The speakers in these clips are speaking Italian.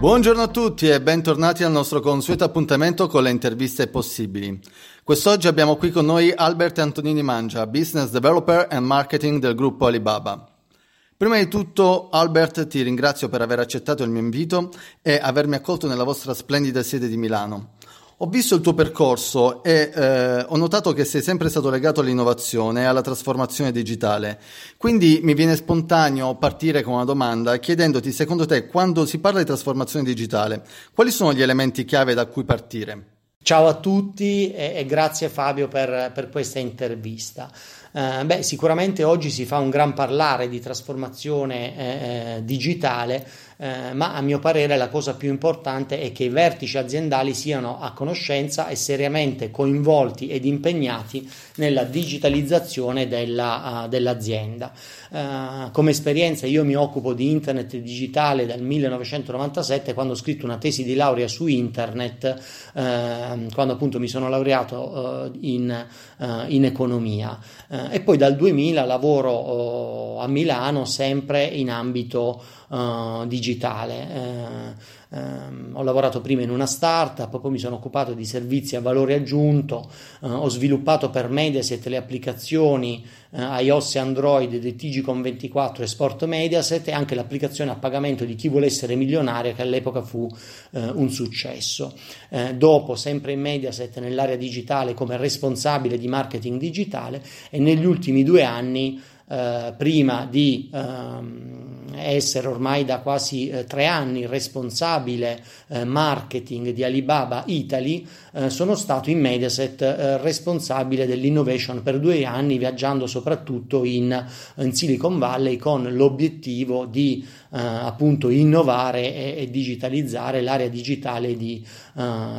Buongiorno a tutti e bentornati al nostro consueto appuntamento con le interviste possibili. Quest'oggi abbiamo qui con noi Albert Antonini Mangia, Business Developer and Marketing del gruppo Alibaba. Prima di tutto, Albert, ti ringrazio per aver accettato il mio invito e avermi accolto nella vostra splendida sede di Milano. Ho visto il tuo percorso e eh, ho notato che sei sempre stato legato all'innovazione e alla trasformazione digitale. Quindi mi viene spontaneo partire con una domanda chiedendoti, secondo te, quando si parla di trasformazione digitale, quali sono gli elementi chiave da cui partire? Ciao a tutti e, e grazie Fabio per, per questa intervista. Uh, beh, sicuramente oggi si fa un gran parlare di trasformazione eh, eh digitale, eh, ma a mio parere la cosa più importante è che i vertici aziendali siano a conoscenza e seriamente coinvolti ed impegnati nella digitalizzazione della, uh, dell'azienda. Uh, come esperienza io mi occupo di internet digitale dal 1997 quando ho scritto una tesi di laurea su internet, uh, quando appunto mi sono laureato in, in, economia e poi dal 2000 lavoro a Milano sempre in ambito digitale Um, ho lavorato prima in una startup, poi mi sono occupato di servizi a valore aggiunto, uh, ho sviluppato per Mediaset le applicazioni uh, iOS e Android di Tigicom 24 e Sport Mediaset e anche l'applicazione a pagamento di chi vuole essere milionario che all'epoca fu uh, un successo. dopo, sempre in Mediaset nell'area digitale come responsabile di marketing digitale e negli ultimi due anni eh, prima di ehm, essere ormai da quasi eh, tre anni responsabile eh, marketing di Alibaba Italy, eh, sono stato in Mediaset eh, responsabile dell'innovation per due anni, viaggiando soprattutto in, in Silicon Valley con l'obiettivo di appunto innovare e, e, digitalizzare l'area digitale di,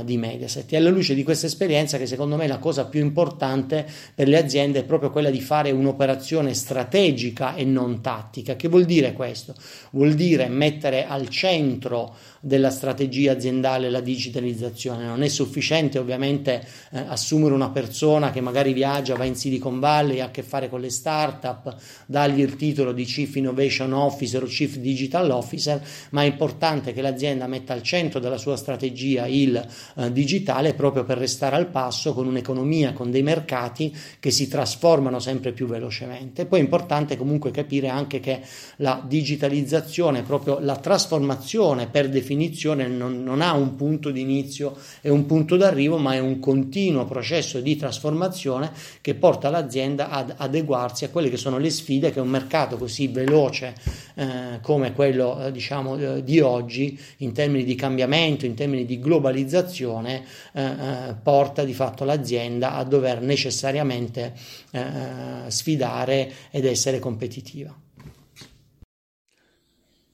di Mediaset. E alla luce di questa esperienza, che secondo me è la cosa più importante per le aziende, è proprio quella di fare un'operazione strategica strategica e non tattica. Che vuol dire questo? Vuol dire mettere al centro della strategia aziendale la digitalizzazione. Non è sufficiente ovviamente eh, assumere una persona che magari viaggia, va in Silicon Valley, ha a che fare con le start-up, dargli il titolo di Chief Innovation Officer o Chief Digital Officer, ma è importante che l'azienda metta al centro della sua strategia il eh, digitale proprio per restare al passo con un'economia, con dei mercati che si trasformano sempre più velocemente. Poi importante comunque capire anche che la digitalizzazione, proprio la trasformazione per definizione non, non ha un punto di inizio e un punto d'arrivo, ma è un continuo processo di trasformazione che porta l'azienda ad adeguarsi a quelle che sono le sfide che un mercato così veloce eh, come quello eh, diciamo eh, di oggi in termini di cambiamento, in termini di globalizzazione eh, porta di fatto l'azienda a dover necessariamente sfidare ed essere competitiva.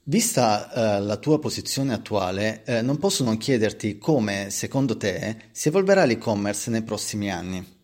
Vista eh, la tua posizione attuale, eh, non posso non chiederti come, secondo te, si evolverà l'e-commerce nei prossimi anni.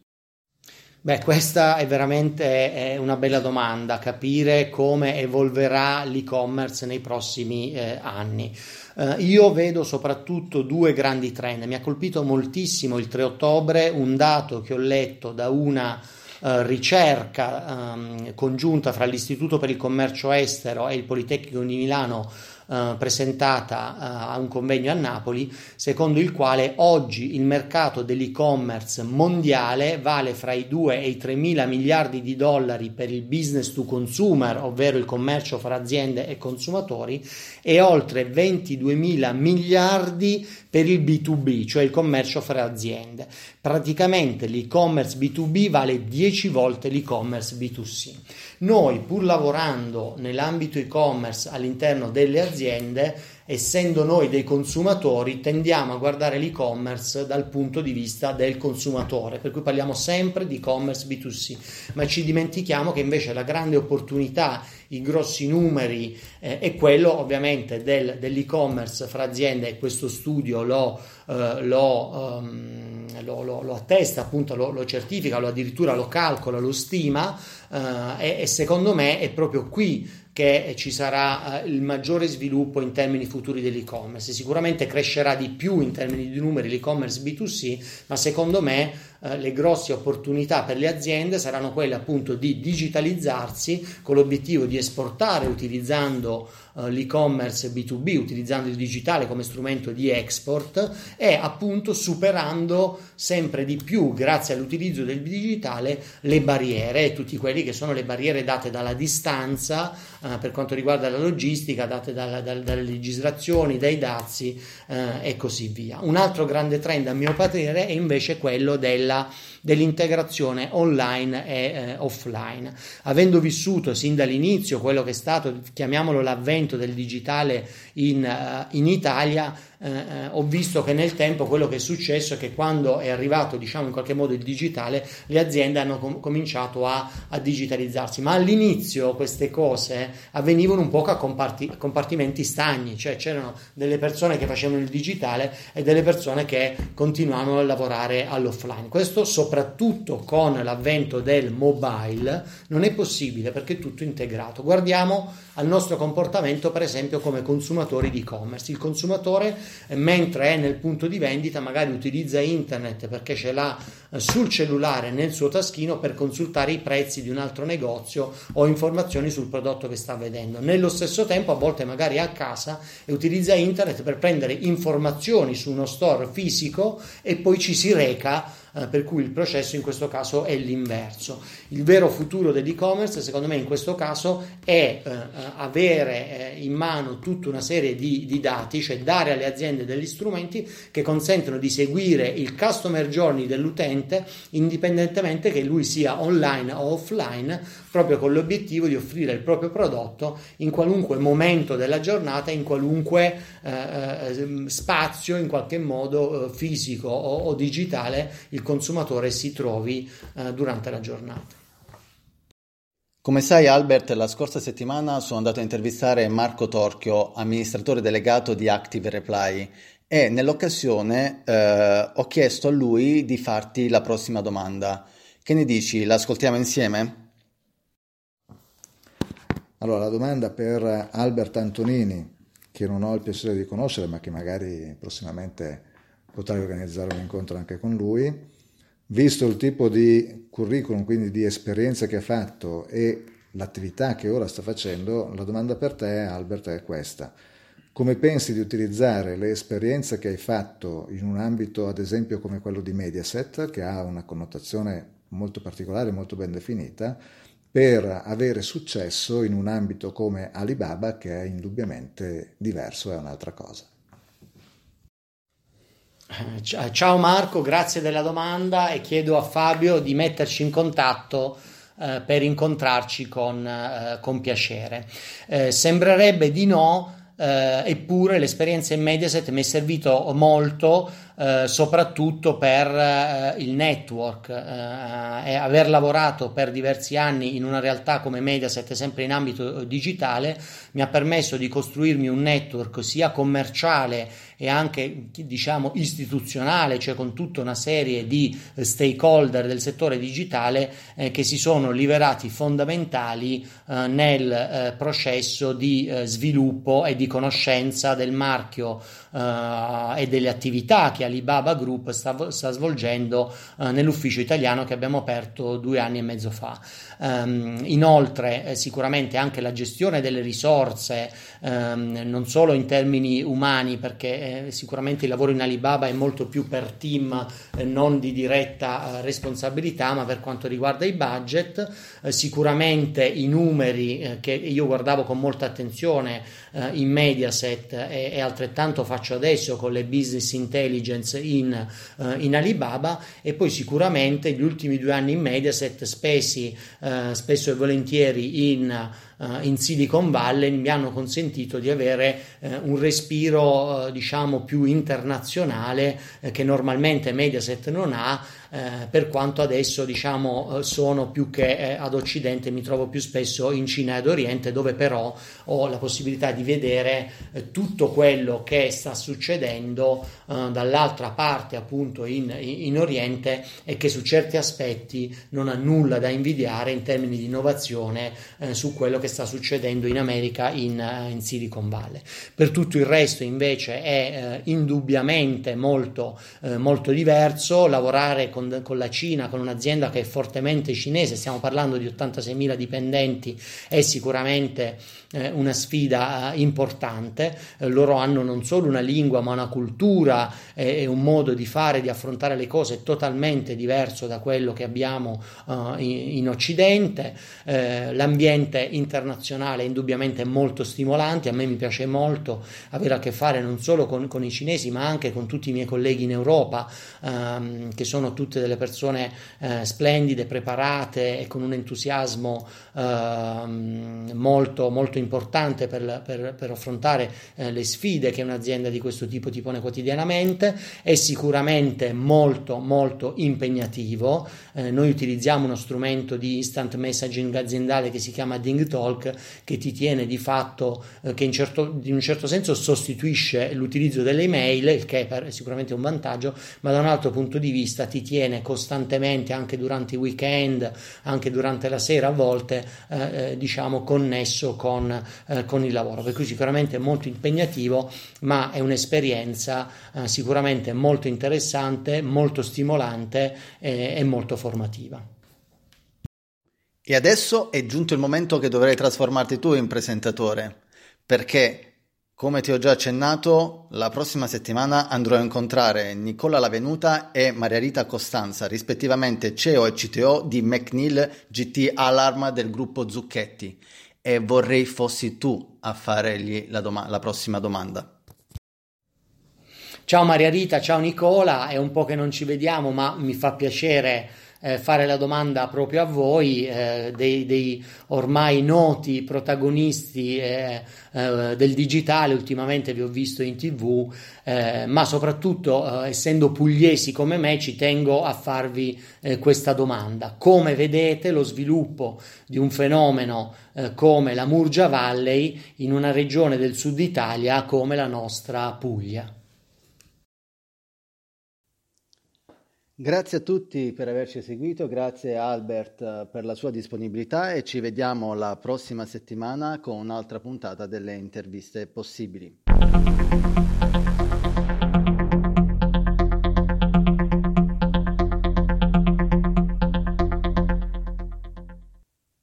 Beh, questa è veramente una bella domanda, capire come evolverà l'e-commerce nei prossimi eh, anni. Uh, io vedo soprattutto due grandi trend. Mi ha colpito moltissimo il 3 ottobre un dato che ho letto da una eh, ricerca um, congiunta fra l'Istituto per il Commercio Estero e il Politecnico di Milano eh, presentata uh, a un convegno a Napoli, secondo il quale oggi il mercato dell'e-commerce mondiale vale fra i 2 e i 3 mila miliardi di dollari per il business to consumer, ovvero il commercio fra aziende e consumatori, e oltre 22 mila miliardi per il B2B, cioè il commercio fra aziende. Praticamente l'e-commerce B2B vale 10 volte l'e-commerce B2C. Noi, pur lavorando nell'ambito e-commerce all'interno delle aziende, essendo noi dei consumatori, tendiamo a guardare l'e-commerce dal punto di vista del consumatore, per cui parliamo sempre di e-commerce B2C, ma ci dimentichiamo che invece la grande opportunità, i grossi numeri eh, è quello ovviamente del, dell'e-commerce fra aziende e questo studio lo, eh, lo, um, lo, lo, attesta, appunto lo, certifica, lo addirittura lo calcola, lo stima eh, e, e secondo me è proprio qui che ci sarà eh, il maggiore sviluppo in termini futuri dell'e-commerce. Sicuramente crescerà di più in termini di numeri l'e-commerce B2C, ma secondo me eh, le grosse opportunità per le aziende saranno quelle appunto di digitalizzarsi con l'obiettivo di esportare utilizzando l'e-commerce B2B, utilizzando il digitale come strumento di export e appunto superando sempre di più, grazie all'utilizzo del digitale, le barriere, tutti quelli che sono le barriere date dalla distanza uh, per quanto riguarda la logistica, date dalla, dal, dalle legislazioni, dai dazi uh, e così via. Un altro grande trend a mio parere è invece quello della, dell'integrazione online e eh, offline. Avendo vissuto sin dall'inizio quello che è stato, chiamiamolo l'avvento del digitale in, uh, in Italia, eh, eh, ho visto che nel tempo quello che è successo è che quando è arrivato diciamo in qualche modo il digitale le aziende hanno com- cominciato a, a, digitalizzarsi ma all'inizio queste cose avvenivano un po' a comparti- compartimenti stagni cioè c'erano delle persone che facevano il digitale e delle persone che continuavano a lavorare all'offline questo soprattutto con l'avvento del mobile non è possibile perché è tutto integrato guardiamo al nostro comportamento per esempio come consumatori di e-commerce il consumatore mentre è nel punto di vendita magari utilizza internet perché ce l'ha eh, sul cellulare nel suo taschino per consultare i prezzi di un altro negozio o informazioni sul prodotto che sta vedendo. Nello stesso tempo a volte magari è a casa e utilizza internet per prendere informazioni su uno store fisico e poi ci si reca eh, per cui il processo in questo caso è l'inverso. Il vero futuro dell'e-commerce, secondo me, in questo caso è eh, avere eh, in mano tutta una serie di, di, dati, cioè dare alle aziende degli strumenti che consentono di seguire il customer journey dell'utente indipendentemente che lui sia online o offline, proprio con l'obiettivo di offrire il proprio prodotto in qualunque momento della giornata, in qualunque eh, eh spazio, in qualche modo eh, fisico o, o digitale, il consumatore si trovi eh, durante la giornata. Come sai Albert, la scorsa settimana sono andato a intervistare Marco Torchio, amministratore delegato di Active Reply e nell'occasione eh, ho chiesto a lui di farti la prossima domanda. Che ne dici? L'ascoltiamo insieme? Allora, la domanda per Albert Antonini, che non ho il piacere di conoscere, ma che magari prossimamente potrei organizzare un incontro anche con lui visto il tipo di curriculum, quindi di esperienza che ha fatto e l'attività che ora sta facendo, la domanda per te, Albert, è questa. Come pensi di utilizzare le esperienze che hai fatto in un ambito, ad esempio, come quello di Mediaset, che ha una connotazione molto particolare, molto ben definita, per avere successo in un ambito come Alibaba, che è indubbiamente diverso, è un'altra cosa? Ciao Marco, grazie della domanda e chiedo a Fabio di metterci in contatto eh, per incontrarci con, eh, con piacere. Eh, sembrerebbe di no, eh, eppure l'esperienza in Mediaset mi è servito molto eh, soprattutto per eh, il network eh, aver lavorato per diversi anni in una realtà come Mediaset sempre in ambito digitale mi ha permesso di costruirmi un network sia commerciale e anche diciamo istituzionale, cioè con tutta una serie di eh, stakeholder del settore digitale eh, che si sono liberati fondamentali eh, nel processo di sviluppo e di conoscenza del marchio e delle attività che Alibaba Group sta, sta svolgendo nell'ufficio italiano che abbiamo aperto due anni e mezzo fa. Um, inoltre, sicuramente anche la gestione delle risorse, um, non solo in termini umani, perché eh, sicuramente il lavoro in Alibaba è molto più per team, eh, non di diretta eh, responsabilità, ma per quanto riguarda i budget, eh, sicuramente i numeri eh, che io guardavo con molta attenzione eh, in Mediaset e, e, altrettanto faccio adesso con le business intelligence in, in, Alibaba e poi sicuramente gli ultimi due anni in Mediaset spesi spesso e volentieri in uh, in Silicon Valley mi hanno consentito di avere uh, un respiro uh, diciamo più internazionale che normalmente Mediaset non ha eh, per quanto adesso diciamo eh, sono più che eh, ad occidente, mi trovo più spesso in Cina ed Oriente dove però ho la possibilità di vedere eh, tutto quello che sta succedendo eh, dall'altra parte appunto in, in, Oriente e che su certi aspetti non ha nulla da invidiare in termini di innovazione su quello che sta succedendo in America in, in Silicon Valley. Per tutto il resto invece è eh, indubbiamente molto, eh, molto diverso lavorare con, con, la Cina, con un'azienda che è fortemente cinese, stiamo parlando di 86.000 dipendenti, è sicuramente eh, una sfida eh, importante. Eh, loro hanno non solo una lingua ma una cultura e un modo di fare, di affrontare le cose totalmente diverso da quello che abbiamo in, in, Occidente. l'ambiente internazionale è indubbiamente molto stimolante, a me mi piace molto avere a che fare non solo con, con i cinesi ma anche con tutti i miei colleghi in Europa ehm, che sono tutte delle persone eh, splendide, preparate e con un entusiasmo ehm, molto, molto importante per, per, per affrontare eh, le sfide che un'azienda di questo tipo ti pone quotidianamente, è sicuramente molto molto impegnativo. Eh, noi utilizziamo uno strumento di instant messaging aziendale che si chiama Ding Talk che ti tiene di fatto, eh, che in, certo, in, un certo senso sostituisce l'utilizzo delle email, il che è sicuramente un vantaggio, ma da un altro punto di vista ti tiene costantemente anche durante i weekend, anche durante la sera a volte, eh, eh diciamo connesso con eh, con il lavoro, per cui sicuramente è molto impegnativo, ma è un'esperienza eh, sicuramente molto interessante, molto stimolante eh, e molto formativa. E adesso è giunto il momento che dovrai trasformarti tu in presentatore, perché come ti ho già accennato, la prossima settimana andrò a incontrare Nicola Lavenuta e Maria Rita Costanza, rispettivamente CEO e CTO di McNeil GT Alarm del gruppo Zucchetti e vorrei fossi tu a fargli la, doma- la prossima domanda. Ciao Maria Rita, ciao Nicola, è un po' che non ci vediamo, ma mi fa piacere eh, fare la domanda proprio a voi, eh, dei, dei, ormai noti protagonisti eh, eh del digitale, ultimamente vi ho visto in tv, eh, ma soprattutto eh, essendo pugliesi come me ci tengo a farvi questa domanda. Come vedete lo sviluppo di un fenomeno come la Murgia Valley in una regione del sud Italia come la nostra Puglia? Grazie a tutti per averci seguito, grazie Albert eh, per la sua disponibilità e ci vediamo la prossima settimana con un'altra puntata delle interviste possibili.